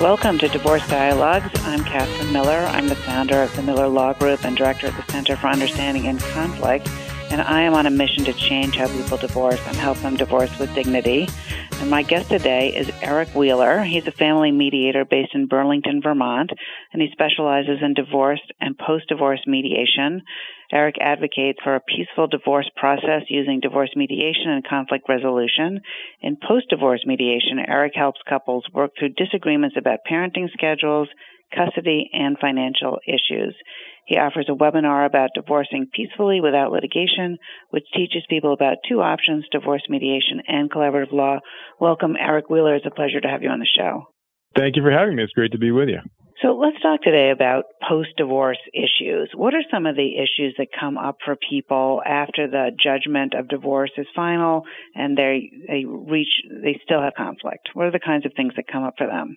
Welcome to Divorce Dialogues. I'm Catherine Miller. I'm the founder of the Miller Law Group and director of the Center for Understanding and Conflict. And I am on a mission to change how people divorce and help them divorce with dignity. And my guest today is Eric Wheeler. He's a family mediator based in Burlington, Vermont, and he specializes in divorce and post-divorce mediation. Eric advocates for a peaceful divorce process using divorce mediation and conflict resolution. In post-divorce mediation, Eric helps couples work through disagreements about parenting schedules, custody, and financial issues. He offers a webinar about divorcing peacefully without litigation, which teaches people about two options, divorce mediation and collaborative law. Welcome, Eric Wheeler. It's a pleasure to have you on the show. Thank you for having me. It's great to be with you. So let's talk today about post-divorce issues. What are some of the issues that come up for people after the judgment of divorce is final and they they reach they still have conflict? What are the kinds of things that come up for them?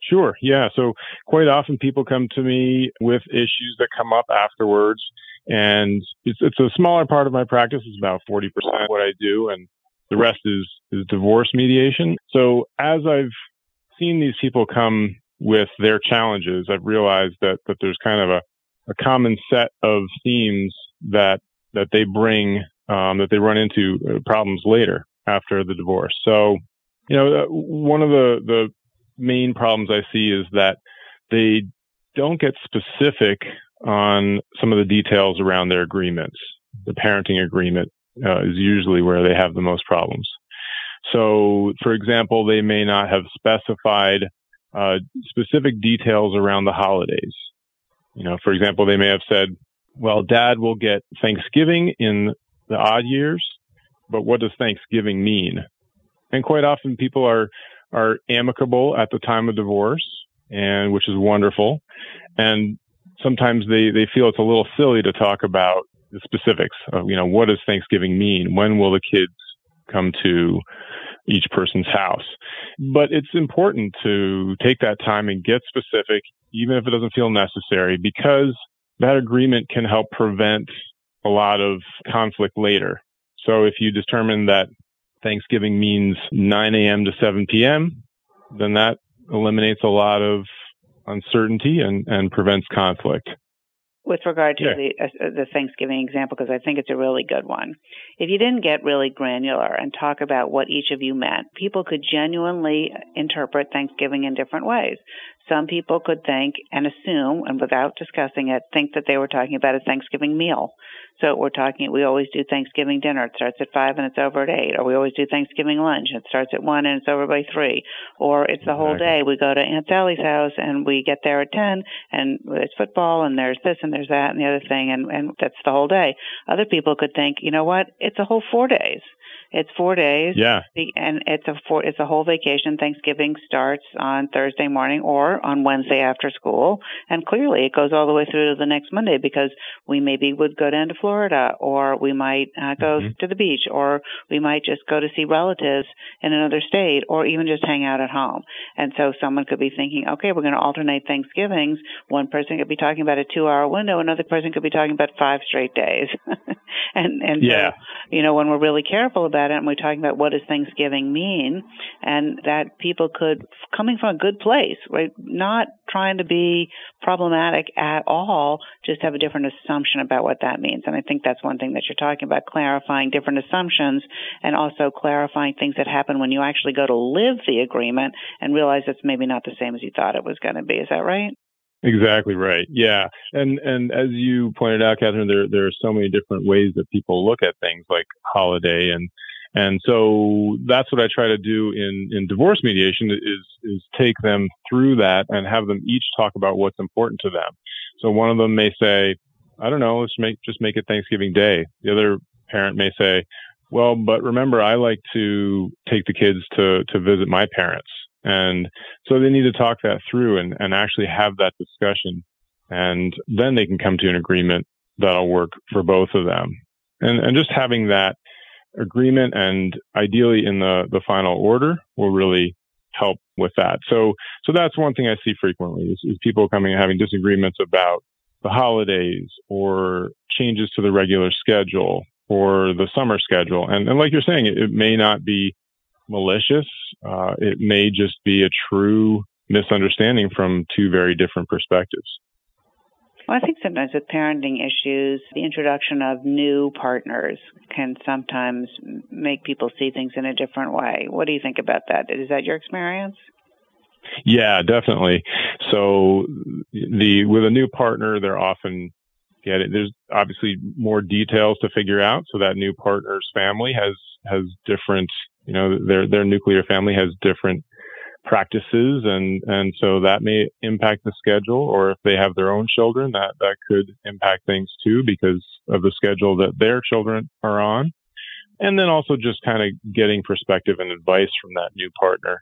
Sure. Yeah. So quite often people come to me with issues that come up afterwards. And it's, it's a smaller part of my practice. It's about 40% of what I do. And the rest is, is divorce mediation. So as I've seen these people come with their challenges, I've realized that, that there's kind of a, a common set of themes that, that they bring, um, that they run into uh, problems later after the divorce. So, you know, uh, one of the, the main problems I see is that they don't get specific on some of the details around their agreements. The parenting agreement uh, is usually where they have the most problems. So, for example, they may not have specified uh, specific details around the holidays. You know, for example, they may have said, well, dad will get Thanksgiving in the odd years, but what does Thanksgiving mean? And quite often people are are amicable at the time of divorce, and which is wonderful. And sometimes they, they feel it's a little silly to talk about the specifics of, you know, what does Thanksgiving mean? When will the kids come to each person's house? Mm-hmm. But it's important to take that time and get specific, even if it doesn't feel necessary, because that agreement can help prevent a lot of conflict later. So if you determine that Thanksgiving means 9 a.m. to 7 p.m., then that eliminates a lot of uncertainty and, and prevents conflict. With regard to yeah. the, uh, the Thanksgiving example, because I think it's a really good one. If you didn't get really granular and talk about what each of you meant, people could genuinely interpret Thanksgiving in different ways. Some people could think and assume, and without discussing it, think that they were talking about a Thanksgiving meal. So we're talking, we always do Thanksgiving dinner. It starts at five and it's over at eight. Or we always do Thanksgiving lunch. It starts at one and it's over by three. Or it's the whole day. We go to Aunt Sally's house and we get there at 10 and it's football and there's this and there's that and the other thing. And, and that's the whole day. Other people could think, you know what? It's a whole four days. It's four days. Yeah. And it's a four, it's a whole vacation. Thanksgiving starts on Thursday morning or on Wednesday after school. And clearly it goes all the way through to the next Monday because we maybe would go down to Florida or we might uh, go mm-hmm. to the beach or we might just go to see relatives in another state or even just hang out at home. And so someone could be thinking, okay, we're going to alternate Thanksgivings. One person could be talking about a two hour window. Another person could be talking about five straight days. and, and yeah. so, you know, when we're really careful about it and we're talking about what does Thanksgiving mean and that people could, coming from a good place, right, not trying to be problematic at all, just have a different assumption about what that means. And I think that's one thing that you're talking about, clarifying different assumptions and also clarifying things that happen when you actually go to live the agreement and realize it's maybe not the same as you thought it was going to be. Is that right? Exactly right. Yeah, and and as you pointed out, Catherine, there there are so many different ways that people look at things like holiday and and so that's what I try to do in, in divorce mediation is, is take them through that and have them each talk about what's important to them. So one of them may say, I don't know, let's make, just make it Thanksgiving Day. The other parent may say, well, but remember, I like to take the kids to, to visit my parents And so they need to talk that through and, and actually have that discussion. And then they can come to an agreement that'll work for both of them. And, and just having that agreement and ideally in the, the final order will really help with that. So, so that's one thing I see frequently is, is people coming and having disagreements about the holidays or changes to the regular schedule or the summer schedule. And, and like you're saying, it, it may not be malicious. Uh, it may just be a true misunderstanding from two very different perspectives. Well, I think sometimes with parenting issues, the introduction of new partners can sometimes make people see things in a different way. What do you think about that? Is that your experience? Yeah, definitely. So the with a new partner, they're often it. There's obviously more details to figure out. So that new partner's family has has different, you know, their their nuclear family has different practices and and so that may impact the schedule or if they have their own children that that could impact things too because of the schedule that their children are on and then also just kind of getting perspective and advice from that new partner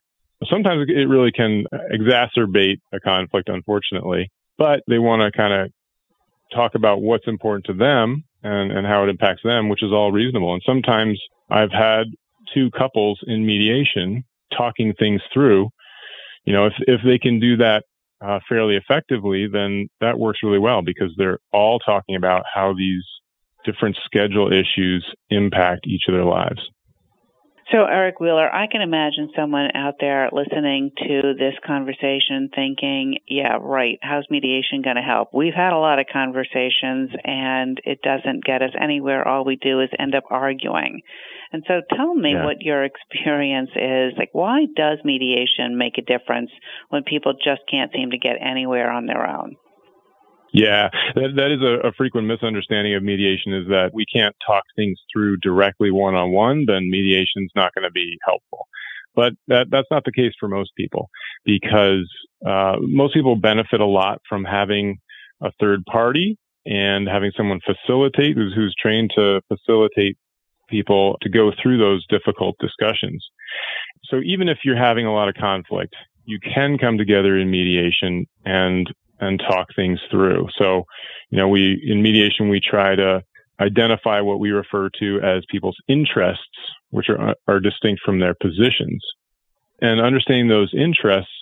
sometimes it really can exacerbate a conflict unfortunately but they want to kind of talk about what's important to them and, and how it impacts them, which is all reasonable. And sometimes I've had two couples in mediation talking things through. You know, if, if they can do that uh, fairly effectively, then that works really well because they're all talking about how these different schedule issues impact each of their lives. So, Eric Wheeler, I can imagine someone out there listening to this conversation thinking, yeah, right, how's mediation going to help? We've had a lot of conversations and it doesn't get us anywhere. All we do is end up arguing. And so tell me yeah. what your experience is. Like, why does mediation make a difference when people just can't seem to get anywhere on their own? Yeah, that, that is a, a, frequent misunderstanding of mediation is that we can't talk things through directly one on one, then mediation is not going to be helpful. But that, that's not the case for most people because uh, most people benefit a lot from having a third party and having someone facilitate who's, who's trained to facilitate people to go through those difficult discussions. So even if you're having a lot of conflict, you can come together in mediation and and talk things through. So, you know, we, in mediation, we try to identify what we refer to as people's interests, which are, are distinct from their positions. And understanding those interests.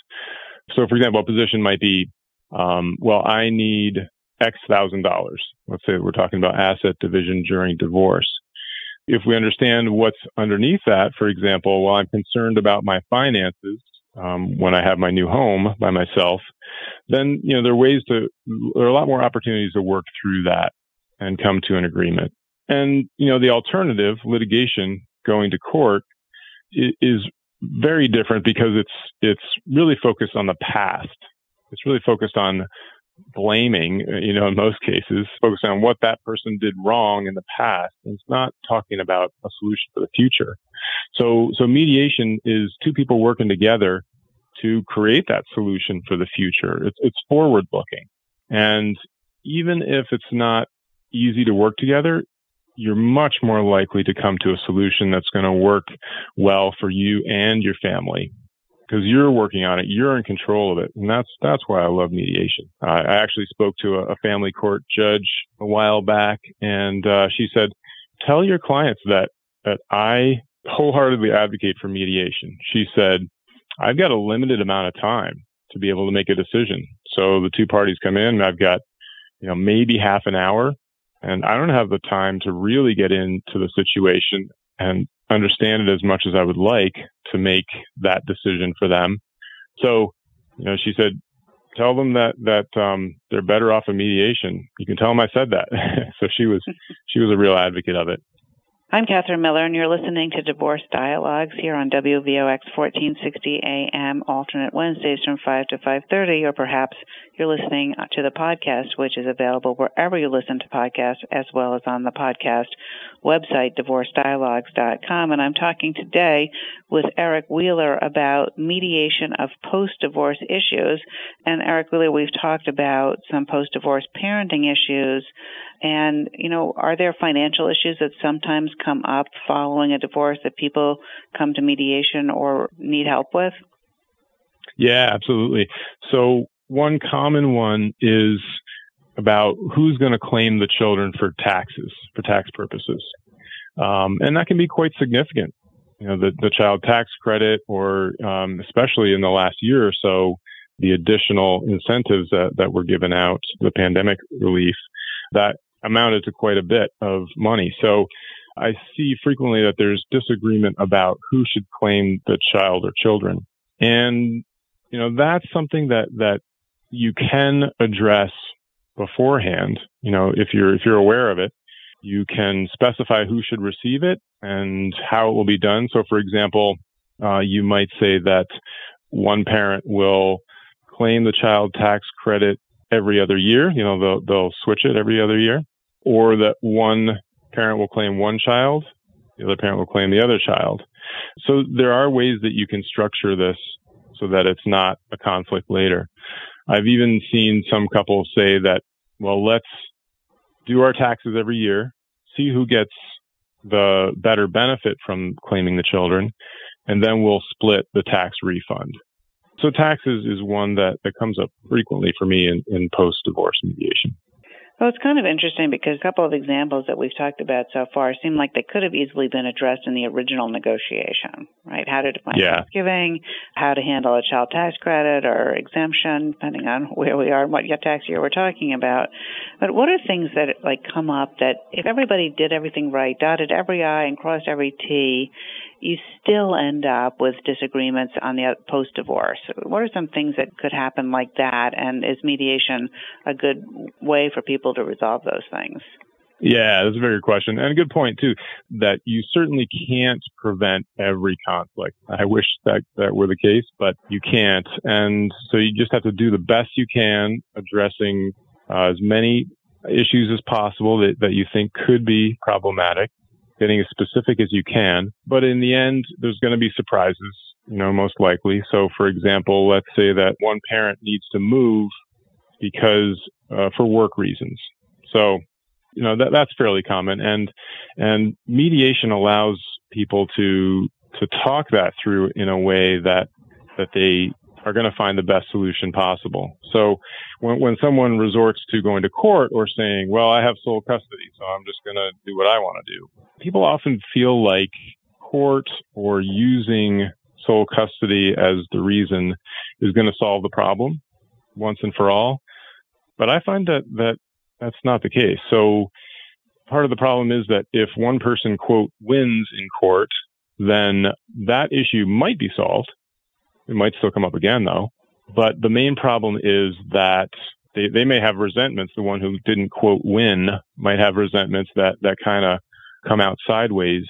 So, for example, a position might be, um, well, I need X thousand dollars. Let's say we're talking about asset division during divorce. If we understand what's underneath that, for example, well, I'm concerned about my finances um, when I have my new home by myself, then you know there are ways to there are a lot more opportunities to work through that and come to an agreement. And you know the alternative litigation going to court is very different because it's it's really focused on the past. It's really focused on blaming, you know, in most cases, focused on what that person did wrong in the past. And It's not talking about a solution for the future. So, so mediation is two people working together to create that solution for the future. It's, it's forward looking. And even if it's not easy to work together, you're much more likely to come to a solution that's going to work well for you and your family because you're working on it. You're in control of it. And that's, that's why I love mediation. I actually spoke to a, a family court judge a while back and, uh, she said, tell your clients that, that I wholeheartedly advocate for mediation. She said, I've got a limited amount of time to be able to make a decision. So the two parties come in, I've got, you know, maybe half an hour and I don't have the time to really get into the situation and understand it as much as I would like to make that decision for them. So, you know, she said, tell them that, that, um, they're better off in mediation. You can tell them I said that. so she was, she was a real advocate of it. I'm Catherine Miller, and you're listening to Divorce Dialogues here on WVOX 1460 AM, alternate Wednesdays from 5 to 5.30, or perhaps you're listening to the podcast, which is available wherever you listen to podcasts, as well as on the podcast website, divorcedialogues.com. And I'm talking today with Eric Wheeler about mediation of post-divorce issues. And Eric Wheeler, we've talked about some post-divorce parenting issues, and, you know, are there financial issues that sometimes come up following a divorce that people come to mediation or need help with? Yeah, absolutely. So one common one is about who's going to claim the children for taxes, for tax purposes. Um, and that can be quite significant. You know, the, the child tax credit, or um, especially in the last year or so, the additional incentives that, that were given out, the pandemic relief, that amounted to quite a bit of money. So I see frequently that there's disagreement about who should claim the child or children. And, you know, that's something that, that you can address beforehand. You know, if you're, if you're aware of it, you can specify who should receive it and how it will be done. So, for example, uh, you might say that one parent will claim the child tax credit every other year. You know, they'll, they'll switch it every other year or that one parent will claim one child, the other parent will claim the other child. So there are ways that you can structure this so that it's not a conflict later. I've even seen some couples say that, well, let's do our taxes every year, see who gets the better benefit from claiming the children, and then we'll split the tax refund. So taxes is one that, that comes up frequently for me in, in post divorce mediation. Well, it's kind of interesting because a couple of examples that we've talked about so far seem like they could have easily been addressed in the original negotiation, right? How to define yeah. Thanksgiving, how to handle a child tax credit or exemption, depending on where we are and what tax year we're talking about. But what are things that like come up that if everybody did everything right, dotted every I and crossed every T, you still end up with disagreements on the post divorce. What are some things that could happen like that? And is mediation a good way for people to resolve those things? Yeah, that's a very good question. And a good point too, that you certainly can't prevent every conflict. I wish that that were the case, but you can't. And so you just have to do the best you can addressing uh, as many issues as possible that, that you think could be problematic getting as specific as you can. But in the end, there's going to be surprises, you know, most likely. So, for example, let's say that one parent needs to move because uh, for work reasons. So, you know, that, that's fairly common. And, and mediation allows people to, to talk that through in a way that, that they are going to find the best solution possible. So when, when someone resorts to going to court or saying, well, I have sole custody, so I'm just going to do what I want to do, people often feel like court or using sole custody as the reason is going to solve the problem once and for all. But I find that, that that's not the case. So part of the problem is that if one person, quote, wins in court, then that issue might be solved it might still come up again though. But the main problem is that they, they may have resentments. The one who didn't quote win might have resentments that, that kind of come out sideways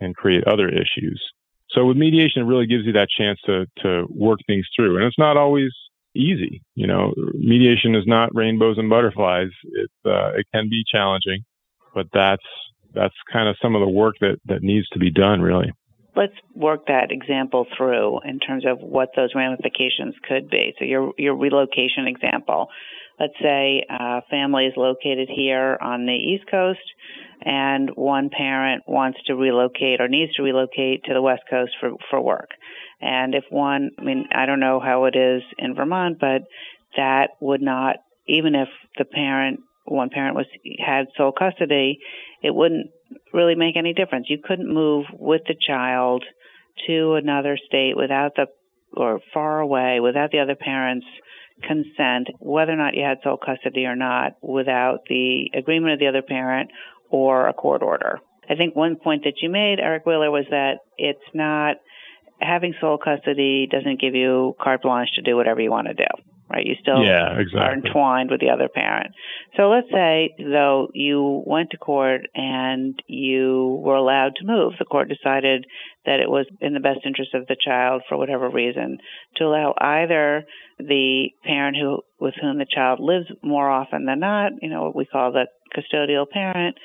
and create other issues. So with mediation, it really gives you that chance to, to work things through. And it's not always easy. You know, mediation is not rainbows and butterflies. It, uh, it can be challenging, but that's, that's kind of some of the work that, that needs to be done really let's work that example through in terms of what those ramifications could be. So your your relocation example. Let's say a family is located here on the East Coast and one parent wants to relocate or needs to relocate to the West Coast for, for work. And if one, I mean, I don't know how it is in Vermont, but that would not, even if the parent, one parent was, had sole custody, it wouldn't really make any difference. You couldn't move with the child to another state without the or far away without the other parent's consent, whether or not you had sole custody or not, without the agreement of the other parent or a court order. I think one point that you made, Eric Wheeler, was that it's not having sole custody doesn't give you carte blanche to do whatever you want to do right? You still yeah, exactly. are entwined with the other parent. So let's say, though, you went to court and you were allowed to move. The court decided that it was in the best interest of the child, for whatever reason, to allow either the parent who with whom the child lives more often than not, you know, what we call the custodial parent,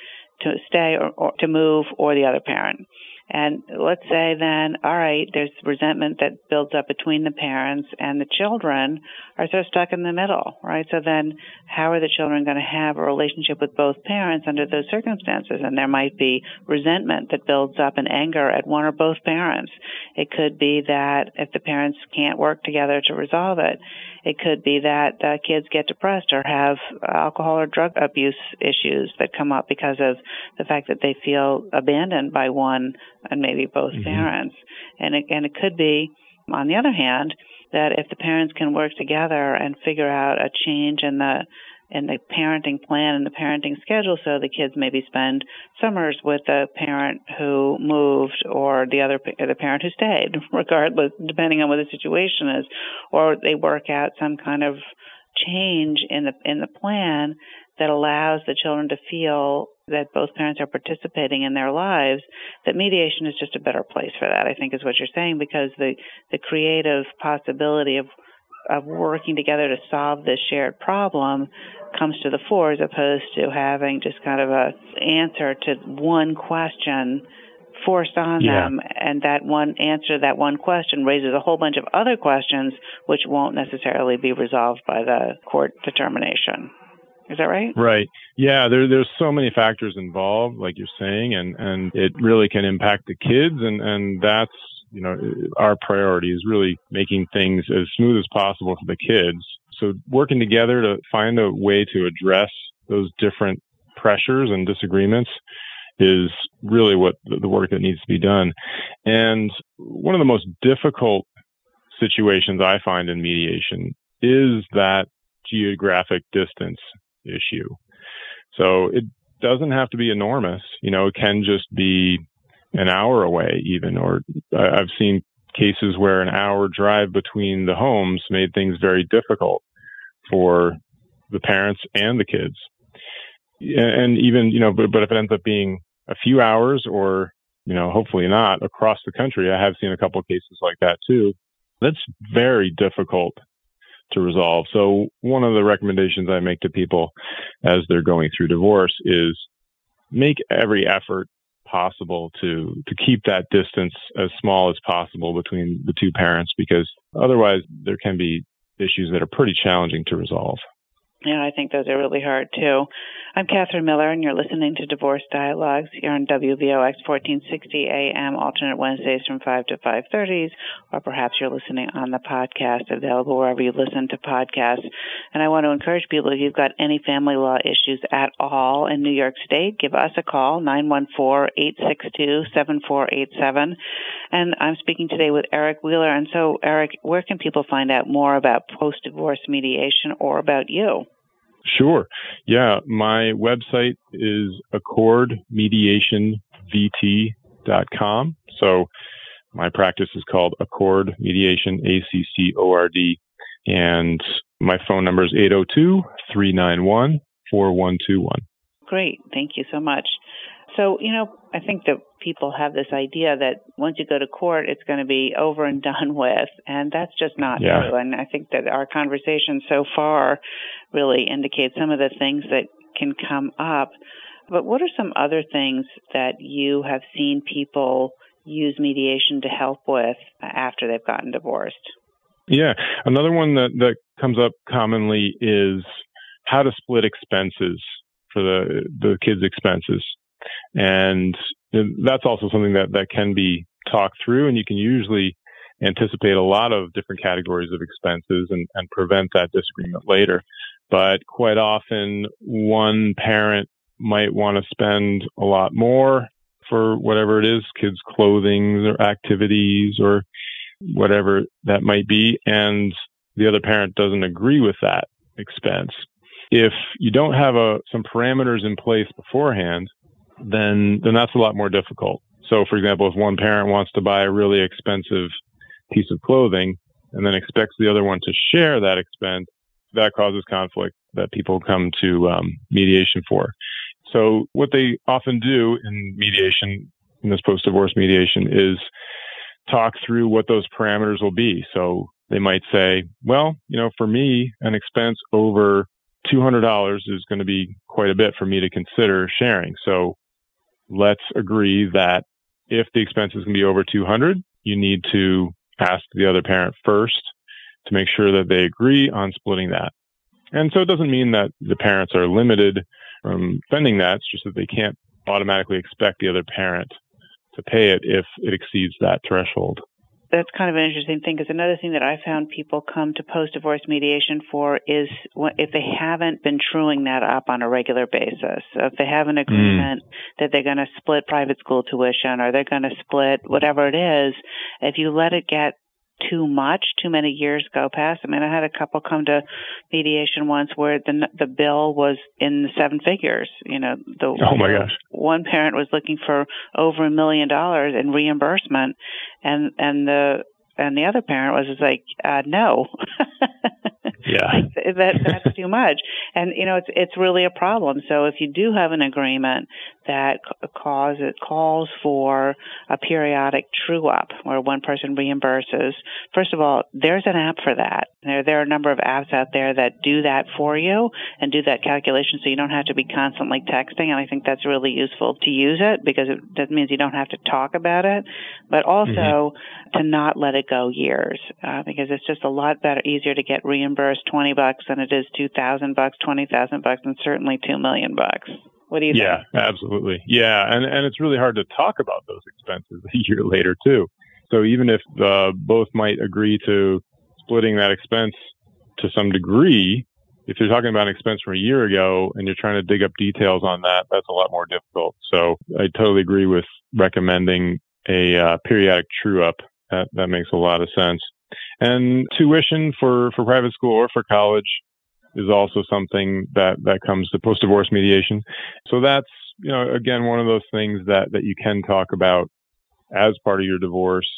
to stay or, or to move, or the other parent. And let's say then, all right, there's resentment that builds up between the parents and the children are sort of stuck in the middle, right? So then how are the children going to have a relationship with both parents under those circumstances? And there might be resentment that builds up and anger at one or both parents. It could be that if the parents can't work together to resolve it, it could be that uh, kids get depressed or have alcohol or drug abuse issues that come up because of the fact that they feel abandoned by one and maybe both mm-hmm. parents. And it, and it could be, on the other hand, that if the parents can work together and figure out a change in the in the parenting plan and the parenting schedule so the kids maybe spend summers with the parent who moved or the other the parent who stayed regardless depending on what the situation is or they work out some kind of change in the in the plan that allows the children to feel that both parents are participating in their lives, that mediation is just a better place for that, I think is what you're saying, because the, the creative possibility of of working together to solve this shared problem comes to the fore as opposed to having just kind of a answer to one question forced on yeah. them and that one answer that one question raises a whole bunch of other questions which won't necessarily be resolved by the court determination is that right? Right. Yeah, there, there's so many factors involved, like you're saying, and, and it really can impact the kids. And, and that's, you know, our priority is really making things as smooth as possible for the kids. So working together to find a way to address those different pressures and disagreements is really what the work that needs to be done. And one of the most difficult situations I find in mediation is that geographic distance issue. So it doesn't have to be enormous. You know, it can just be an hour away even, or I've seen cases where an hour drive between the homes made things very difficult for the parents and the kids. And even, you know, but, but if it ends up being a few hours or, you know, hopefully not across the country, I have seen a couple of cases like that too. That's very difficult to resolve. So one of the recommendations I make to people as they're going through divorce is make every effort possible to to keep that distance as small as possible between the two parents because otherwise there can be issues that are pretty challenging to resolve. Yeah, I think those are really hard too. I'm Catherine Miller, and you're listening to Divorce Dialogues here on WVOX 1460 AM, alternate Wednesdays from 5 to 5:30, or perhaps you're listening on the podcast, available wherever you listen to podcasts. And I want to encourage people if you've got any family law issues at all in New York State, give us a call 914-862-7487. And I'm speaking today with Eric Wheeler. And so, Eric, where can people find out more about post-divorce mediation or about you? Sure. Yeah. My website is accordmediationvt.com. So my practice is called Accord Mediation, A C C O R D. And my phone number is 802 391 4121. Great. Thank you so much. So, you know, I think that people have this idea that once you go to court, it's going to be over and done with. And that's just not yeah. true. And I think that our conversation so far really indicates some of the things that can come up. But what are some other things that you have seen people use mediation to help with after they've gotten divorced? Yeah. Another one that, that comes up commonly is how to split expenses for the, the kids' expenses. And that's also something that, that can be talked through and you can usually anticipate a lot of different categories of expenses and, and prevent that disagreement later. But quite often one parent might want to spend a lot more for whatever it is, kids' clothing or activities or whatever that might be. And the other parent doesn't agree with that expense. If you don't have a, some parameters in place beforehand, then then that's a lot more difficult. So, for example, if one parent wants to buy a really expensive piece of clothing and then expects the other one to share that expense, that causes conflict that people come to um, mediation for. So, what they often do in mediation, in this post-divorce mediation, is talk through what those parameters will be. So, they might say, well, you know, for me, an expense over $200 is going to be quite a bit for me to consider sharing. So let's agree that if the expense is going to be over 200, you need to ask the other parent first to make sure that they agree on splitting that. And so it doesn't mean that the parents are limited from spending that. It's just that they can't automatically expect the other parent to pay it if it exceeds that threshold that's kind of an interesting thing because another thing that I found people come to post divorce mediation for is if they haven't been truing that up on a regular basis. So if they have an mm. agreement mm. that they're going to split private school tuition or they're going to split whatever it is, if you let it get too much, too many years go past. I mean, I had a couple come to mediation once where the the bill was in the seven figures. You know, the oh my gosh, one parent was looking for over a million dollars in reimbursement, and and the and the other parent was just like, uh, no. yeah. that that's too much. And you know, it's it's really a problem. So if you do have an agreement that cause it calls for a periodic true up where one person reimburses, first of all, there's an app for that. There there are a number of apps out there that do that for you and do that calculation so you don't have to be constantly texting and I think that's really useful to use it because it, that means you don't have to talk about it, but also mm-hmm. to not let it go years uh, because it's just a lot better easier to get reimbursed 20 bucks than it is 2000 bucks, 20,000 bucks and certainly 2 million bucks. What do you think? Yeah, absolutely. Yeah, and and it's really hard to talk about those expenses a year later too. So even if uh, both might agree to splitting that expense to some degree, if you're talking about an expense from a year ago and you're trying to dig up details on that, that's a lot more difficult. So I totally agree with recommending a uh, periodic true up. That that makes a lot of sense. And tuition for for private school or for college is also something that that comes to post divorce mediation. So that's you know again one of those things that that you can talk about as part of your divorce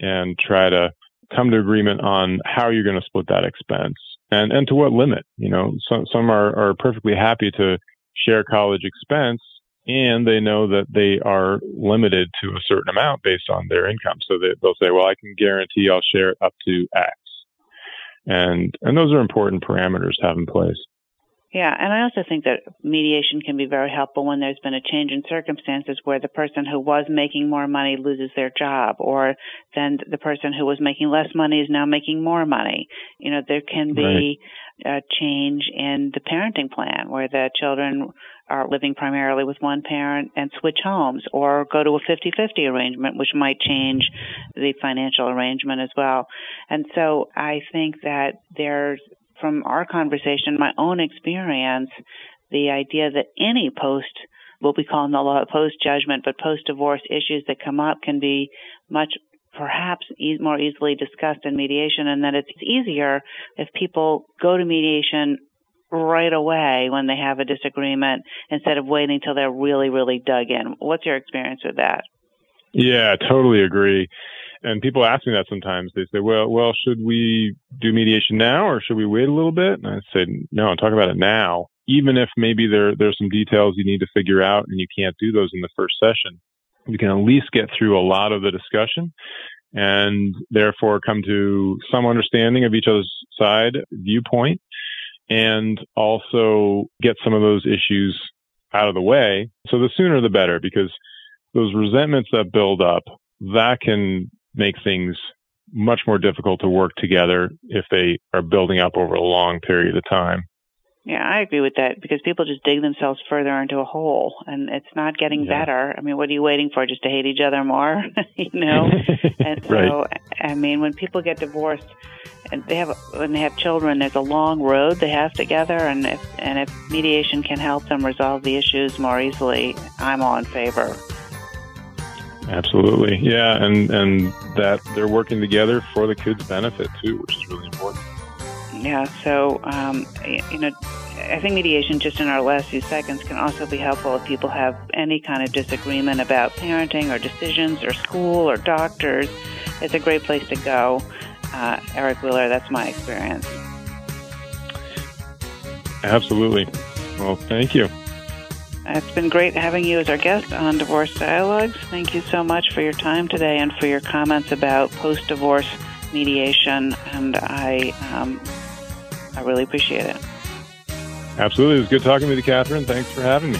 and try to come to agreement on how you're going to split that expense and and to what limit. You know, some some are are perfectly happy to share college expense and they know that they are limited to a certain amount based on their income. So they, they'll say, well, I can guarantee I'll share it up to X. And, and those are important parameters to have in place. Yeah, and I also think that mediation can be very helpful when there's been a change in circumstances where the person who was making more money loses their job, or then the person who was making less money is now making more money. You know, there can be right. a change in the parenting plan where the children are living primarily with one parent and switch homes, or go to a 50-50 arrangement, which might change the financial arrangement as well. And so I think that there's from our conversation, my own experience, the idea that any post, what we call in the uh, law post judgment, but post divorce issues that come up can be much perhaps e- more easily discussed in mediation, and that it's easier if people go to mediation right away when they have a disagreement instead of waiting till they're really, really dug in. What's your experience with that? Yeah, totally agree and people ask me that sometimes. They say, "Well, well, should we do mediation now, or should we wait a little bit?" And I say, "No, talk about it now. Even if maybe there there's some details you need to figure out, and you can't do those in the first session, you can at least get through a lot of the discussion, and therefore come to some understanding of each other's side viewpoint, and also get some of those issues out of the way. So the sooner the better, because those resentments that build up that can make things much more difficult to work together if they are building up over a long period of time. Yeah, I agree with that because people just dig themselves further into a hole and it's not getting yeah. better. I mean, what are you waiting for? Just to hate each other more? you know? and so, right. I mean, when people get divorced and they have, when they have children, there's a long road they have together. And if, and if mediation can help them resolve the issues more easily, I'm all in favor. Absolutely. Yeah. And, and that they're working together for the kids' benefit too, which is really important. Yeah. So, um, you know, I think mediation, just in our last few seconds, can also be helpful if people have any kind of disagreement about parenting or decisions or school or doctors. It's a great place to go. Uh, Eric Wheeler, that's my experience. Absolutely. Well, thank you. It's been great having you as our guest on Divorce Dialogues. Thank you so much for your time today and for your comments about post divorce mediation. And I, um, I really appreciate it. Absolutely. It was good talking with you, Catherine. Thanks for having me.